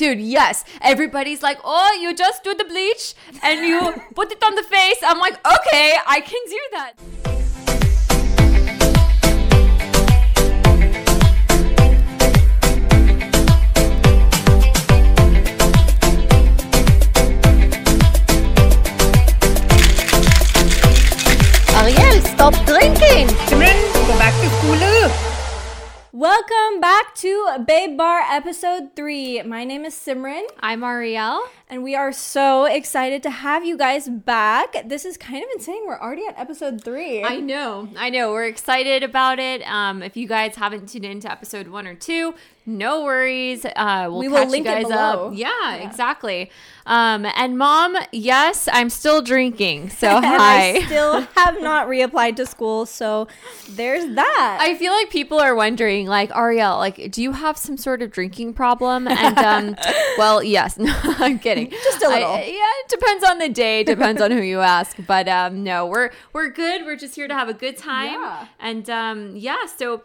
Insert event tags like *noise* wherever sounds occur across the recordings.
Dude, yes. Everybody's like, oh, you just do the bleach and you *laughs* put it on the face. I'm like, okay, I can do that. Welcome back to Babe Bar episode 3. My name is Simran, I'm Ariel. And we are so excited to have you guys back. This is kind of insane. We're already at episode 3. I know, I know. We're excited about it. Um, if you guys haven't tuned into episode one or two, no worries. Uh, we'll We will catch link it you guys below. up. Yeah, exactly. Um, and mom, yes, I'm still drinking. So *laughs* hi. I still *laughs* have not reapplied to school, so there's that. I feel like people are wondering, like Ariel, like, do you have some sort of drinking problem? And um, *laughs* well, yes, no, I'm kidding. Just a little. I- yeah, it depends on the day, depends on who you ask. *laughs* But um, no, we're we're good. We're just here to have a good time. Yeah. And um, yeah, so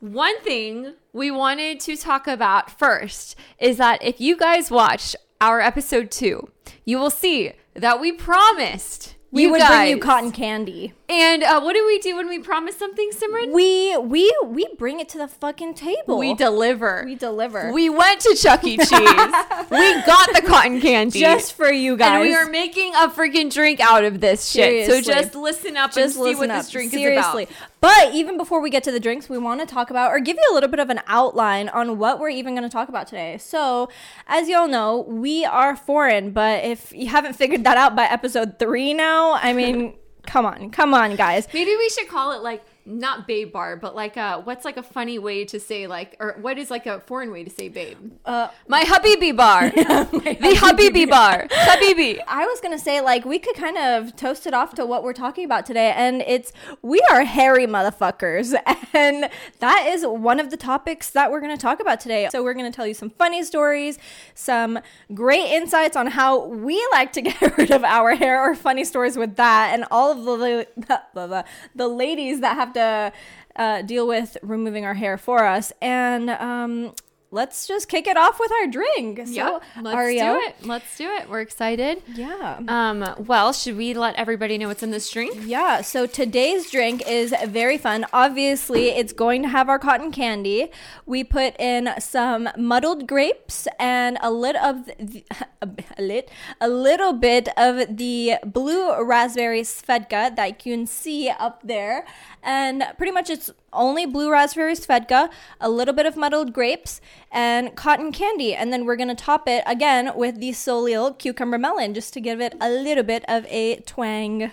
one thing we wanted to talk about first is that if you guys watched our episode two, you will see that we promised we would bring you cotton candy. And uh, what do we do when we promise something, Simran? We we we bring it to the fucking table. We deliver. We deliver. We went to Chuck E. Cheese. *laughs* we got the cotton candy. just for you guys. and we are making a freaking drink out of this shit. So just listen up just and see what up. this drink Seriously. is about. But even before we get to the drinks, we want to talk about or give you a little bit of an outline on what we're even going to talk about today. So, as y'all know, we are foreign, but if you haven't figured that out by episode three now, I mean, *laughs* come on, come on, guys. Maybe we should call it like not babe bar, but like uh what's like a funny way to say like or what is like a foreign way to say babe? Uh, My Habibi bar. *laughs* the hubby Habibi bar. Habibi. *laughs* I was gonna say like we could kind of toast it off to what we're talking about today, and it's we are hairy motherfuckers, *laughs* and that is one of the topics that we're gonna talk about today. So we're gonna tell you some funny stories, some great insights on how we like to get rid of our hair, or funny stories with that, and all of the the, the, the ladies that have to uh, deal with removing our hair for us, and um. Let's just kick it off with our drink. So, Yeah. Let's Ariel, do it. Let's do it. We're excited. Yeah. Um, well, should we let everybody know what's in this drink? Yeah, so today's drink is very fun. Obviously, it's going to have our cotton candy. We put in some muddled grapes and a lit of the, *laughs* a lit a little bit of the blue raspberry svedka that you can see up there. And pretty much it's only blue raspberry svedka, a little bit of muddled grapes, and cotton candy. And then we're gonna top it again with the Solil cucumber melon just to give it a little bit of a twang.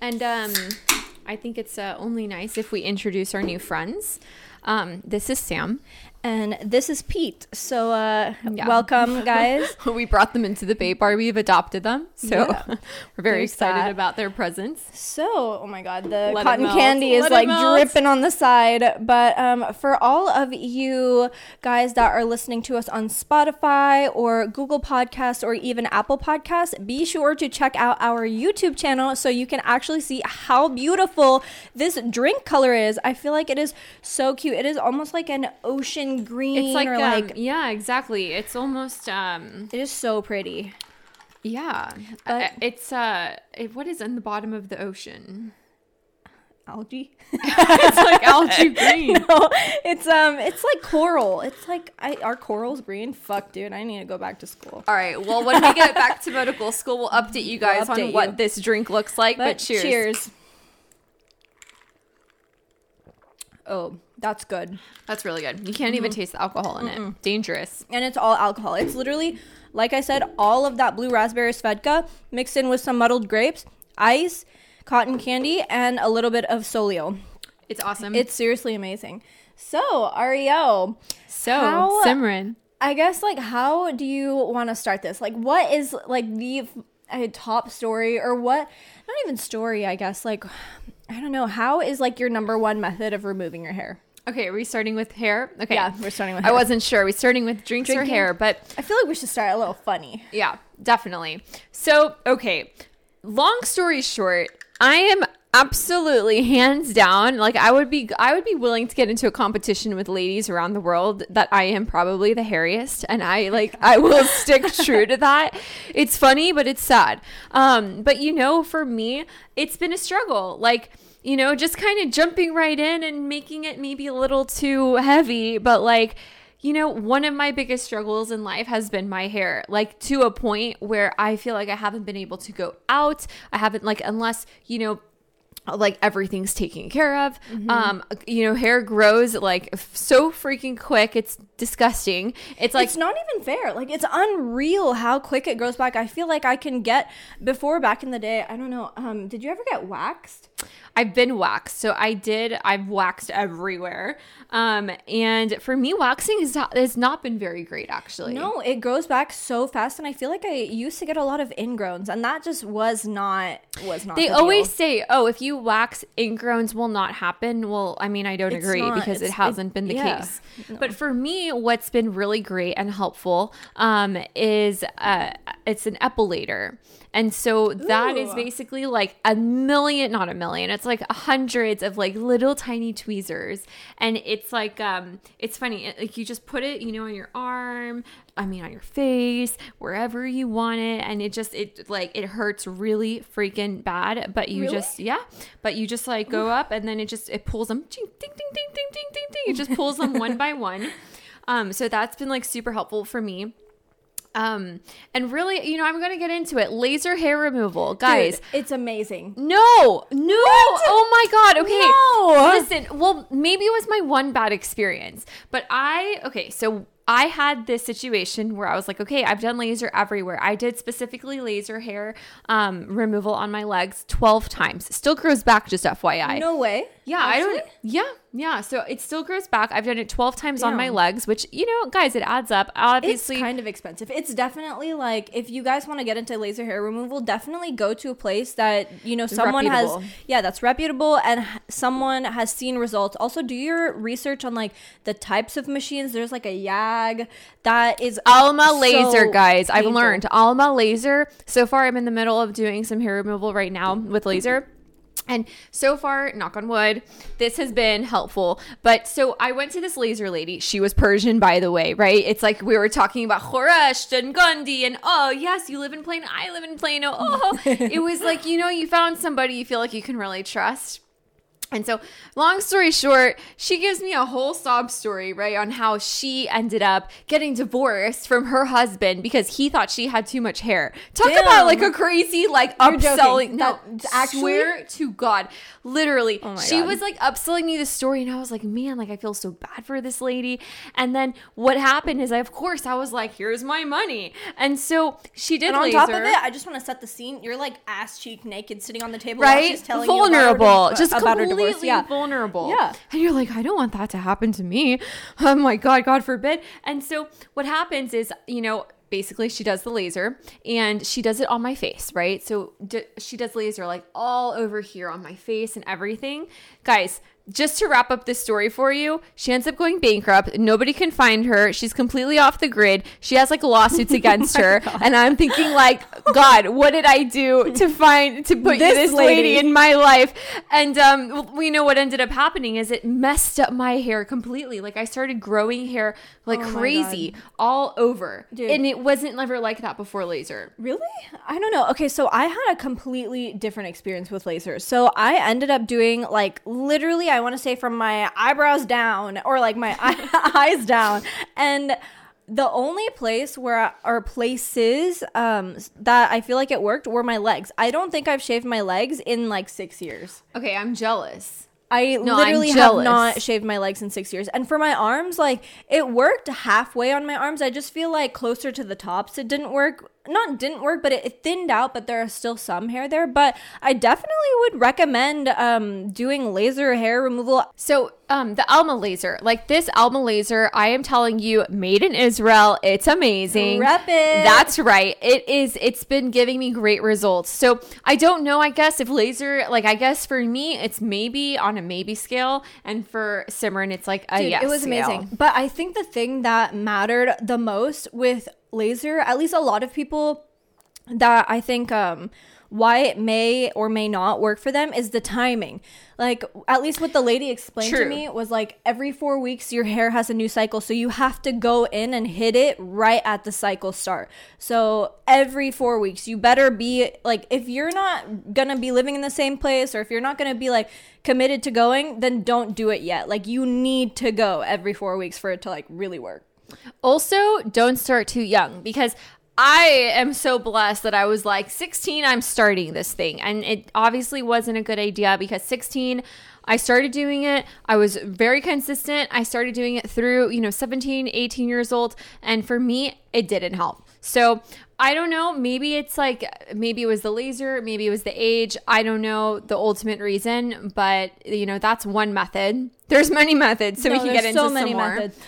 And um, I think it's uh, only nice if we introduce our new friends. Um, this is Sam. And this is Pete. So, uh, Yeah. welcome, *laughs* guys. *laughs* we brought them into the Babe Bar. We've adopted them, so Yeah. *laughs* we're very There's excited that. about their presence. So, oh my God, the Let cotton candy is Let like dripping on the side. But um, for all of you guys that are listening to us on Spotify or Google Podcasts or even Apple Podcasts, be sure to check out our YouTube channel so you can actually see how beautiful this drink color is. I feel like it is so cute. It is almost like an ocean green It's like, or um, like yeah, exactly. It's almost um, it is so pretty. yeah. But- Uh, it's uh, it, what is in the bottom of the ocean? Algae. *laughs* *laughs* it's like algae *laughs* green. no, it's um, it's like coral. It's like I our coral's green. Fuck, dude, I need to go back to school. All right. Well, when we get back to medical school, we'll update you guys update on what you. this drink looks like. But, But cheers. cheers. Oh, that's good. That's really good. You can't even taste the alcohol in it. Dangerous. And it's all alcohol. It's literally, like I said, all of that blue raspberry svedka mixed in with some muddled grapes, ice, cotton candy, and a little bit of solio. It's awesome. It's seriously amazing. So, Ariel, so how- Simran. I guess like how do you want to start this? Like what is like the uh, top story or what not even story, I guess. Like I don't know, how is like your number one method of removing your hair? Okay, are we starting with hair? Okay. Yeah, we're starting with hair. I wasn't sure. Are we starting with drinks or hair? But I feel like we should start a little funny. yeah, definitely. So, okay. Long story short, I am absolutely hands down like i would be i would be willing to get into a competition with ladies around the world that i am probably the hairiest and i like i will *laughs* stick true to that it's funny but it's sad um but you know for me it's been a struggle like you know just kind of jumping right in and making it maybe a little too heavy but like you know, one of my biggest struggles in life has been my hair, like to a point where I feel like I haven't been able to go out. I haven't, like, unless, you know, like everything's taken care of. Um, you know, hair grows like f- so freaking quick. It's disgusting. It's like it's not even fair. Like it's unreal how quick it grows back. I feel like I can get before back in the day. I don't know. Um, did you ever get waxed? I've been waxed. So I did, I've waxed everywhere. Um, and for me, waxing has not, has not been very great actually. No, it grows back so fast, and I feel like I used to get a lot of ingrowns, and that just was not was not. They the always say, "Oh, if you wax, ingrowns will not happen." Well, I mean, I don't It's agree not. because it hasn't it- been the yeah. case. But for me, what's been really great and helpful um, is uh, it's an epilator, and so that Ooh. is basically like a million, not a million, it's like hundreds of like little tiny tweezers. And it's like, um, it's funny, it, like you just put it, you know, on your arm, I mean, on your face, wherever you want it. And it just, it like, it hurts really freaking bad. But you really? just, yeah, but you just like go up and then it just, it pulls them, ding, ding, ding, ding, ding, ding, ding. It just pulls them one by one. *laughs* Um, so that's been like super helpful for me. Um, and really, you know, I'm gonna get into it. Laser hair removal, guys. Dude, it's amazing. No, no. Oh my god. Okay. No. Listen, well, maybe it was my one bad experience, but I okay, so I had this situation where I was like, okay, I've done laser everywhere. I did specifically laser hair um, removal on my legs 12 times. Still grows back, just FYI. No way. Yeah, I don't. Yeah, yeah. So it still grows back. I've done it 12 times on my legs, which, you know, guys, it adds up. Obviously, it's kind of expensive. It's definitely like if you guys want to get into laser hair removal, definitely go to a place that you know someone reputable. has yeah, that's reputable and someone has seen results. Also, do your research on like the types of machines. There's like a YAG that is Alma so Laser, guys. I've learned Alma Laser. So far, I'm in the middle of doing some hair removal right now with laser. And so far, knock on wood, this has been helpful. But so I went to this laser lady. She was Persian, by the way, right? It's like we were talking about Khoresh and Gandhi, and oh, yes, you live in Plano. I live in Plano. Oh, *laughs* it was like, you know, you found somebody you feel like you can really trust. And so, long story short, she gives me a whole sob story, right, on how she ended up getting divorced from her husband because he thought she had too much hair. Talk Damn. about like a crazy, like You're joking. upselling. No, That's actually- swear to God, literally, Oh she God. was like upselling me the story, and I was like, man, like I feel so bad for this lady. And then what happened is, I, of course, I was like, here's my money, and so she did. And on top of it, I just want to set the scene. You're like ass cheek naked, sitting on the table, while right? she's telling vulnerable, you about her, just about her divorce. Yeah, vulnerable. Yeah. and you're like, I don't want that to happen to me. *laughs* Oh my god, God forbid. And so what happens is, you know. Basically, she does the laser and she does it on my face, right? So d- she does laser like all over here on my face and everything. Guys, just to wrap up this story for you, she ends up going bankrupt. Nobody can find her. She's completely off the grid. She has like lawsuits *laughs* Oh against her. And I'm thinking like, God, what did I do to find to put This this, lady. lady. in my life? And um we know what ended up happening is it messed up my hair completely. Like I started growing hair like Oh crazy all over. Dude. And it wasn't ever like that before laser. Really? I don't know. Okay, so I had a completely different experience with lasers. So I ended up doing like literally, I want to say from my eyebrows down or like my *laughs* eyes down. And the only place where or places um that I feel like it worked were my legs. I don't think I've shaved my legs in like 6 years. Okay, I'm jealous. I No, literally have not shaved my legs in six years. And for my arms, like it worked halfway on my arms. I just feel like closer to the tops, it didn't work. Not didn't work, but it, it thinned out. But there are still some hair there. But I definitely would recommend um, doing laser hair removal. So, um, the Alma laser, like this Alma laser, I am telling you, made in Israel. It's amazing. Rep it. That's right. It is. It's been giving me great results. So I don't know. I guess if laser, like I guess for me, it's maybe on a maybe scale, and for Simran, it's like a Dude, yes. it was scale. amazing. But I think the thing that mattered the most with laser, at least a lot of people that I think um why it may or may not work for them is the timing. Like at least what the lady explained to me was like every 4 weeks your hair has a new cycle so you have to go in and hit it right at the cycle start. So every 4 weeks you better be like if you're not going to be living in the same place or if you're not going to be like committed to going then don't do it yet. Like you need to go every 4 weeks for it to like really work. Also, don't start too young because I am so blessed that I was like 16, I'm starting this thing. And it obviously wasn't a good idea because 16, I started doing it. I was very consistent. I started doing it through, you know, 17, 18 years old. And for me, it didn't help. So I don't know. Maybe it's like, maybe it was the laser, maybe it was the age. I don't know the ultimate reason, but, you know, that's one method. There's many methods, so we can get into so some many more. methods.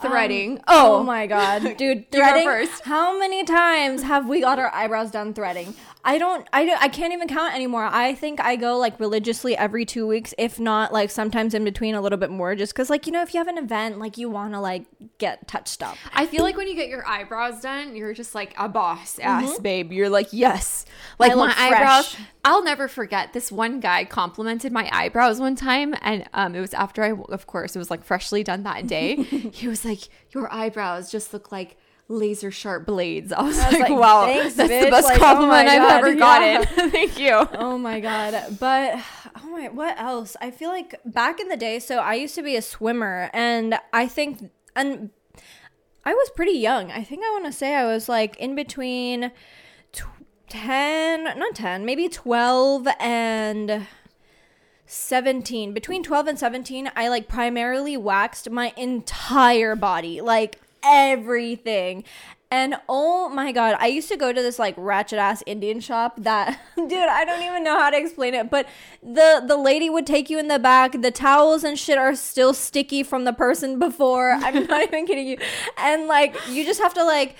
Threading. Um, oh, oh my god, *laughs* dude, threading. first. How many times have we got our eyebrows done threading? I don't, I don't, I can't even count anymore. I think I go like religiously every two weeks, if not like sometimes in between a little bit more, just because like you know if you have an event like you want to like get touched up. I feel like when you get your eyebrows done, you're just like a boss ass babe. You're like, yes. Like Mm-hmm. I my eyebrows. I'll never forget this one guy complimented my eyebrows one time. And um, it was after I, of course, it was like freshly done that day. *laughs* he was like, Your eyebrows just look like laser sharp blades. *laughs* I was, was like, like, Wow, "Thanks, that's the best Like, oh compliment my I've God, ever yeah. gotten. *laughs* Thank you. Oh my god. But oh my what else? I feel like back in the day, so I used to be a swimmer and I think and I was pretty young. I think I want to say I was like in between tw- 10, not 10, maybe 12 and 17. Between 12 and 17, I like primarily waxed my entire body, like everything. And oh my god, I used to go to this like ratchet ass Indian shop that *laughs* dude, I don't even know how to explain it, but the the lady would take you in the back. The towels and shit are still sticky from the person before. I'm not *laughs* even kidding you. And like you just have to like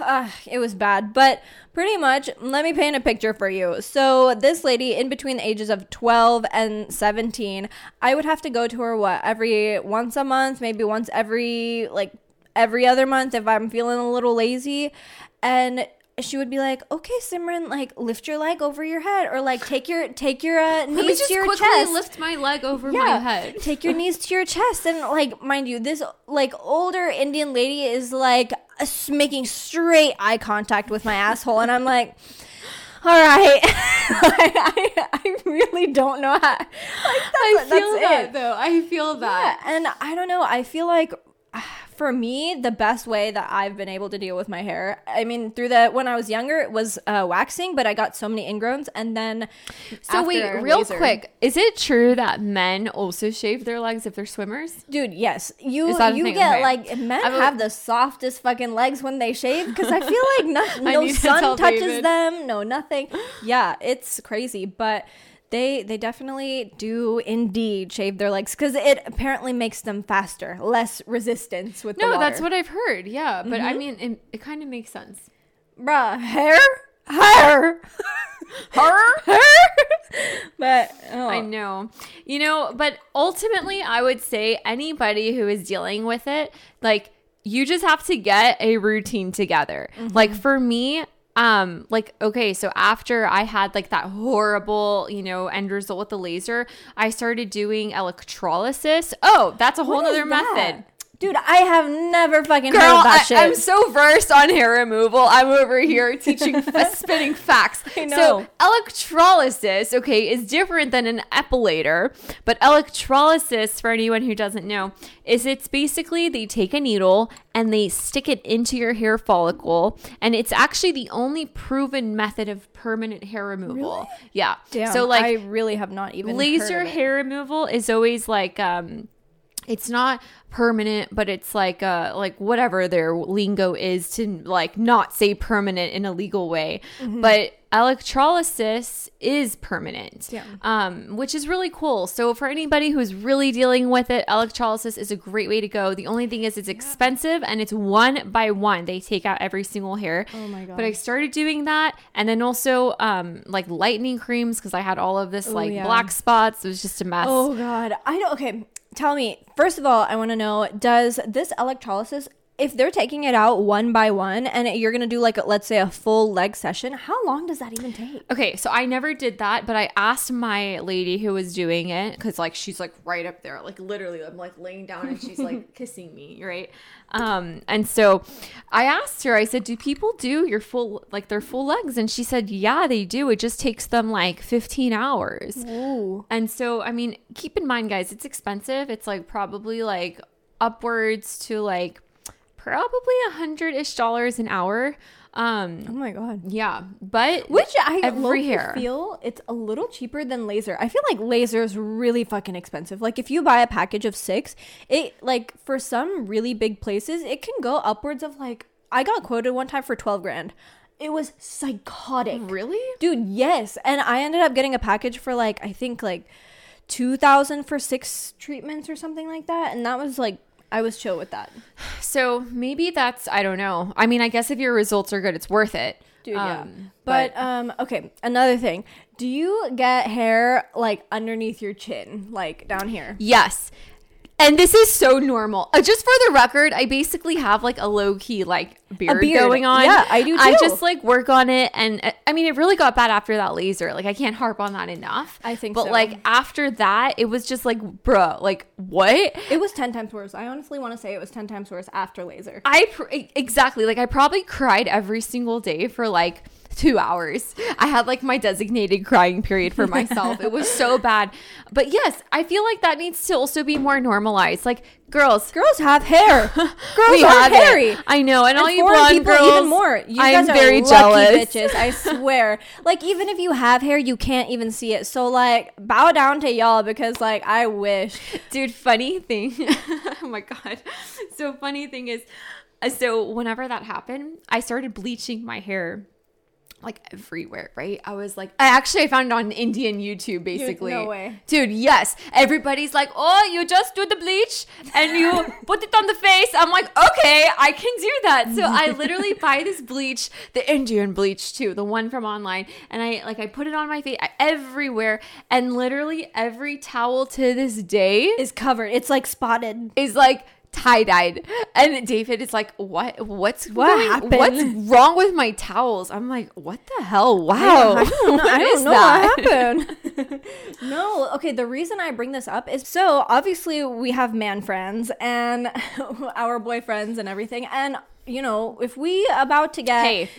uh, it was bad, but pretty much, let me paint a picture for you. So, this lady, in between the ages of 12 and 17, I would have to go to her, what, every once a month, maybe once every, like, every other month if I'm feeling a little lazy. And she would be like, "Okay, Simran, like lift your leg over your head, or like take your take your uh, *laughs* knees just to your quickly chest." lift my leg over my head. Take your knees to your chest and like mind you, this like older Indian lady is like making straight eye contact with my asshole, and I'm like, all right, *laughs* I, I really don't know how. Like, that's, I feel that's that it. though. I feel that. Yeah, and I don't know. I feel like *sighs* for me, the best way that I've been able to deal with my hair, I mean, through the when I was younger, it was uh, waxing, but I got so many ingrowns, and then So wait, real laser- quick, is it true that men also shave their legs if they're swimmers? Dude, yes. You Is that a you get Okay. like men I would- have the softest fucking legs when they shave because I feel like *laughs* no, no need to sun touches David. them, no nothing. Yeah, it's crazy, but they they definitely do indeed shave their legs because it apparently makes them faster, less resistance with the No, that's what I've heard. Yeah, but I mm-hmm. mean, it, it kind of makes sense. bruh hair hair Her? hair. *laughs* but oh. I know. You know, but ultimately, I would say anybody who is dealing with it, like, you just have to get a routine together. Like, mm-hmm. for me, um like okay so after i had like that horrible you know end result with the laser i started doing electrolysis oh that's a whole What other that? Dude, I have never fucking heard Girl, of that I, shit. I'm so versed on hair removal. I'm over here teaching, *laughs* spitting facts. I know. So electrolysis, okay, is different than an epilator. But electrolysis, for anyone who doesn't know, is it's basically they take a needle and they stick it into your hair follicle, and it's actually the only proven method of permanent hair removal. Yeah. Damn, so like I really have not even laser heard hair removal is always like um it's not permanent but it's like uh like whatever their lingo is to like not say permanent in a legal way Mm-hmm. but electrolysis is permanent Yeah. um which is really cool so for anybody who's really dealing with it electrolysis is a great way to go the only thing is it's expensive and it's one by one they take out every single hair Oh my God. but i started doing that and then also um like lightening creams because i had all of this like yeah. black spots it was just a mess Oh God, I don't. Okay, tell me. First of all, I want to know: Does this electrolysis if they're taking it out one by one and you're gonna do like a, let's say a full leg session, how long does that even take? Okay, so I never did that, but I asked my lady who was doing it because like she's like right up there, like literally, I'm like laying down and she's like *laughs* kissing me, right? Um, and so I asked her, I said, "Do people do your full like their full legs?" And she said, "Yeah, they do. It just takes them like 15 hours." Ooh. And so, I mean, keep in mind, guys, it's expensive. It's like probably like upwards to like probably a hundred ish dollars an hour. Um, Oh my god. yeah, but Which I every hair. feel it's a little cheaper than laser. I feel like laser is really fucking expensive. Like if you buy a package of six, it like for some really big places, it can go upwards of like I got quoted one time for twelve grand. It was psychotic. really. Dude, yes. And I ended up getting a package for like I think like two thousand for six treatments or something like that. And that was like I was chill with that. So maybe that's I don't know. I mean, I guess if your results are good, it's worth it. Dude, yeah. Um, But, um, okay, another thing. Do you get hair like underneath your chin, like down here? yes. And this is so normal. Uh, just for the record, I basically have like a low key like beard, beard. going on. Yeah, I do I just like work on it, and uh, I mean, it really got bad after that laser. Like, I can't harp on that enough. I think but so. like after that, it was just like, bruh, like what? It was 10 times worse. I honestly want to say it was 10 times worse after laser. I pr- exactly like I probably cried every single day for like two hours. I had like my designated crying period for myself. it was so *laughs* bad. But yes, I feel like that needs to also be more normalized. Like girls, Girls have hair. *laughs* Girls we are have it. hairy. I know, and, all you blonde people girls, even more. You I'm guys are very lucky jealous. bitches. I swear. *laughs* like even if you have hair, you can't even see it. So like bow down to y'all because like I wish. Dude, funny thing. oh my god. So funny thing is uh, so whenever that happened, I started bleaching my hair like everywhere, right? I was like I actually I found it on Indian YouTube basically. no way. Dude, yes. Everybody's like, "Oh, you just do the bleach and you *laughs* put it on the face." I'm like, "Okay, I can do that." So I literally *laughs* buy this bleach, the Indian bleach too, the one from online, and I like I put it on my face everywhere and literally every towel to this day Is covered. It's like spotted. is like tie dyed, and David is like, "What? What's What going- happened?" What's wrong with my towels?" I'm like, "What the hell? Wow, I don't know, *laughs* I What don't know that?" what happened. *laughs* no, okay. The reason I bring this up is so obviously we have man friends and *laughs* our boyfriends and everything, and you know if we about to get Hey,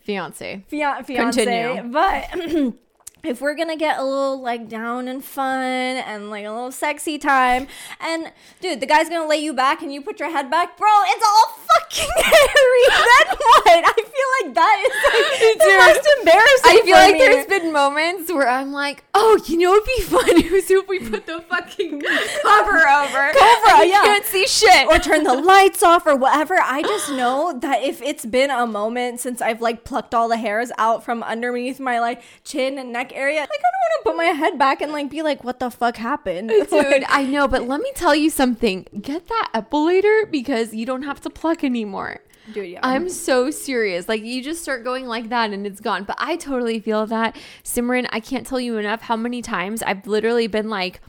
fiance. fia- fiance, Continue. but. *clears throat* If we're gonna get a little like down and fun and like a little sexy time, and dude, the guy's gonna lay you back and you put your head back, bro, it's all fucking *laughs* hairy. then what? I feel like that is like the Dude, most embarrassing. I feel for like me. there's been moments where I'm like, oh, you know, it'd be fun *laughs* is if we put the fucking cover *laughs* over. Cover, and you yeah. can't see shit. or turn the *laughs* lights off or whatever. I just know that if it's been a moment since I've like plucked all the hairs out from underneath my like chin and neck area, like I don't want to put my head back and like be like, what the fuck happened? Dude, I know, but let me tell you something. Get that epilator because you don't have to pluck anymore. Dude, yeah. I'm so serious. Like you just start going like that and it's gone. But I totally feel that. Simran, I can't tell you enough how many times I've literally been like,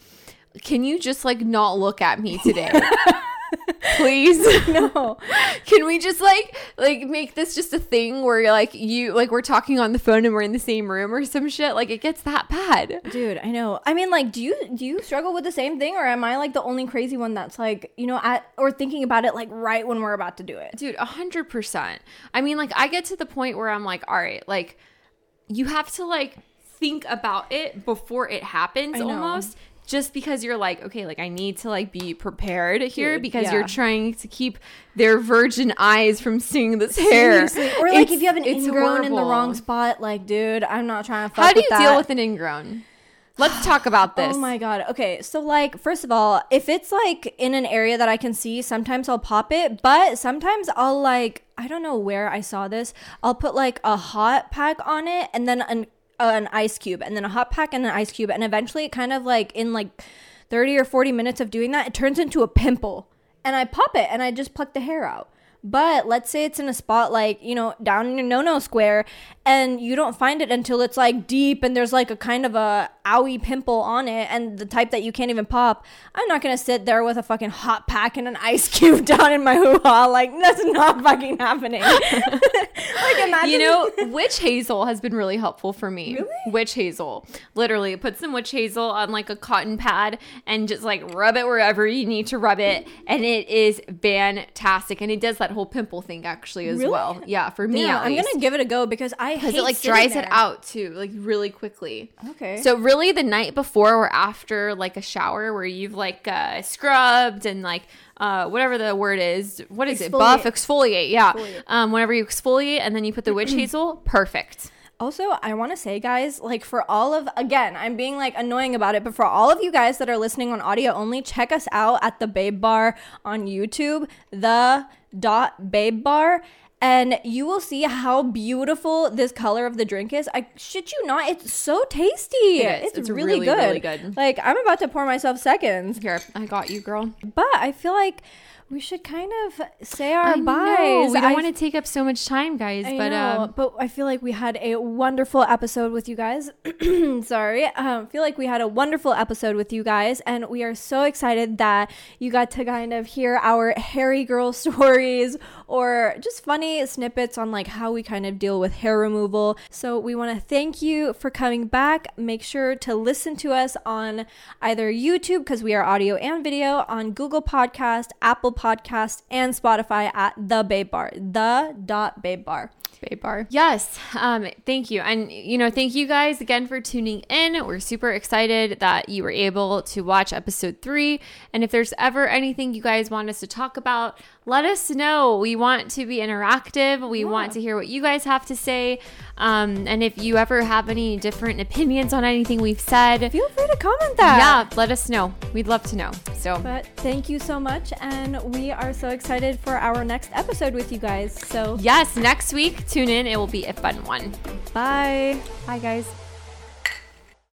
can you just like not look at me today? *laughs* Please. *laughs* no. Can we just like like make this just a thing where you're like you like we're talking on the phone and we're in the same room or some shit? Like it gets that bad. Dude, I know. I mean, like, do you do you struggle with the same thing, or am I like the only crazy one that's like, you know, at or thinking about it like right when we're about to do it? Dude, a hundred percent. I mean, like, I get to the point where I'm like, all right, like, you have to like think about it before it happens almost. Just because you're like, okay, like I need to like be prepared here Dude, because yeah. you're trying to keep their virgin eyes from seeing this hair. Seriously. Or like It's- if you have an ingrown in the wrong spot, like, dude, I'm not trying to fuck How do you that. deal with an ingrown? Let's talk about *sighs* oh this. Oh my god. Okay, so like first of all, if it's like in an area that I can see, sometimes I'll pop it, but sometimes I'll like I don't know where I saw this. I'll put like a hot pack on it and then an an ice cube and then a hot pack and an ice cube and eventually it kind of like in like 30 or 40 minutes of doing that, it turns into a pimple. And I pop it and I just pluck the hair out. But let's say it's in a spot like, you know, down in your no no square and you don't find it until it's like deep and there's like a kind of a owie pimple on it and the type that you can't even pop, I'm not gonna sit there with a fucking hot pack and an ice *laughs* cube down in my hoo ha. Like that's not fucking happening. *laughs* *laughs* like imagine You know, witch hazel has been really helpful for me. Really? Witch hazel. Literally, put some witch hazel on like a cotton pad and just like rub it wherever you need to rub it. And it is fantastic. And it does that whole pimple thing actually as Really? well. Yeah, for me. I'm gonna give it a go because I because it like dries it out too, like really quickly. Okay. So really, the night before or after like a shower where you've like uh, scrubbed and like uh, whatever the word is, what is it? Buff, exfoliate. Yeah. Um, whenever you exfoliate and then you put the witch *clears throat* hazel, perfect. Also, I want to say, guys, like for all of, again, I'm being like annoying about it, but for all of you guys that are listening on audio only, check us out at the Babe Bar on YouTube, the dot Babe Bar. And you will see how beautiful this color of the drink is. I shit you not, it's so tasty. It. It's, It's really, really, good. really good. Like I'm about to pour myself seconds, Here, I got you, girl. but I feel like we should kind of say our I know. We don't I want to take up so much time, guys. I but know, um, but I feel like we had a wonderful episode with you guys. *clears throat* Sorry, um, feel like we had a wonderful episode with you guys, and we are so excited that you got to kind of hear our hairy girl *laughs* stories or just funny snippets on like how we kind of deal with hair removal. So we want to thank you for coming back. Make sure to listen to us on either YouTube because we are audio and video on Google Podcast, Apple Podcast, and Spotify at the Babe Bar. The dot Babe Bar. Babe Bar. Yes. Um, thank you. And, you know, thank you guys again for tuning in. We're super excited that you were able to watch episode three. And if there's ever anything you guys want us to talk about, let us know. We want to be interactive. We want to hear what you guys have to say. Um, and if you ever have any different opinions on anything we've said, Feel free to comment that. yeah, let us know. We'd love to know. So, But thank you so much, and we are so excited for our next episode with you guys. So, yes, next week, tune in. It will be a fun one. bye. Bye, guys.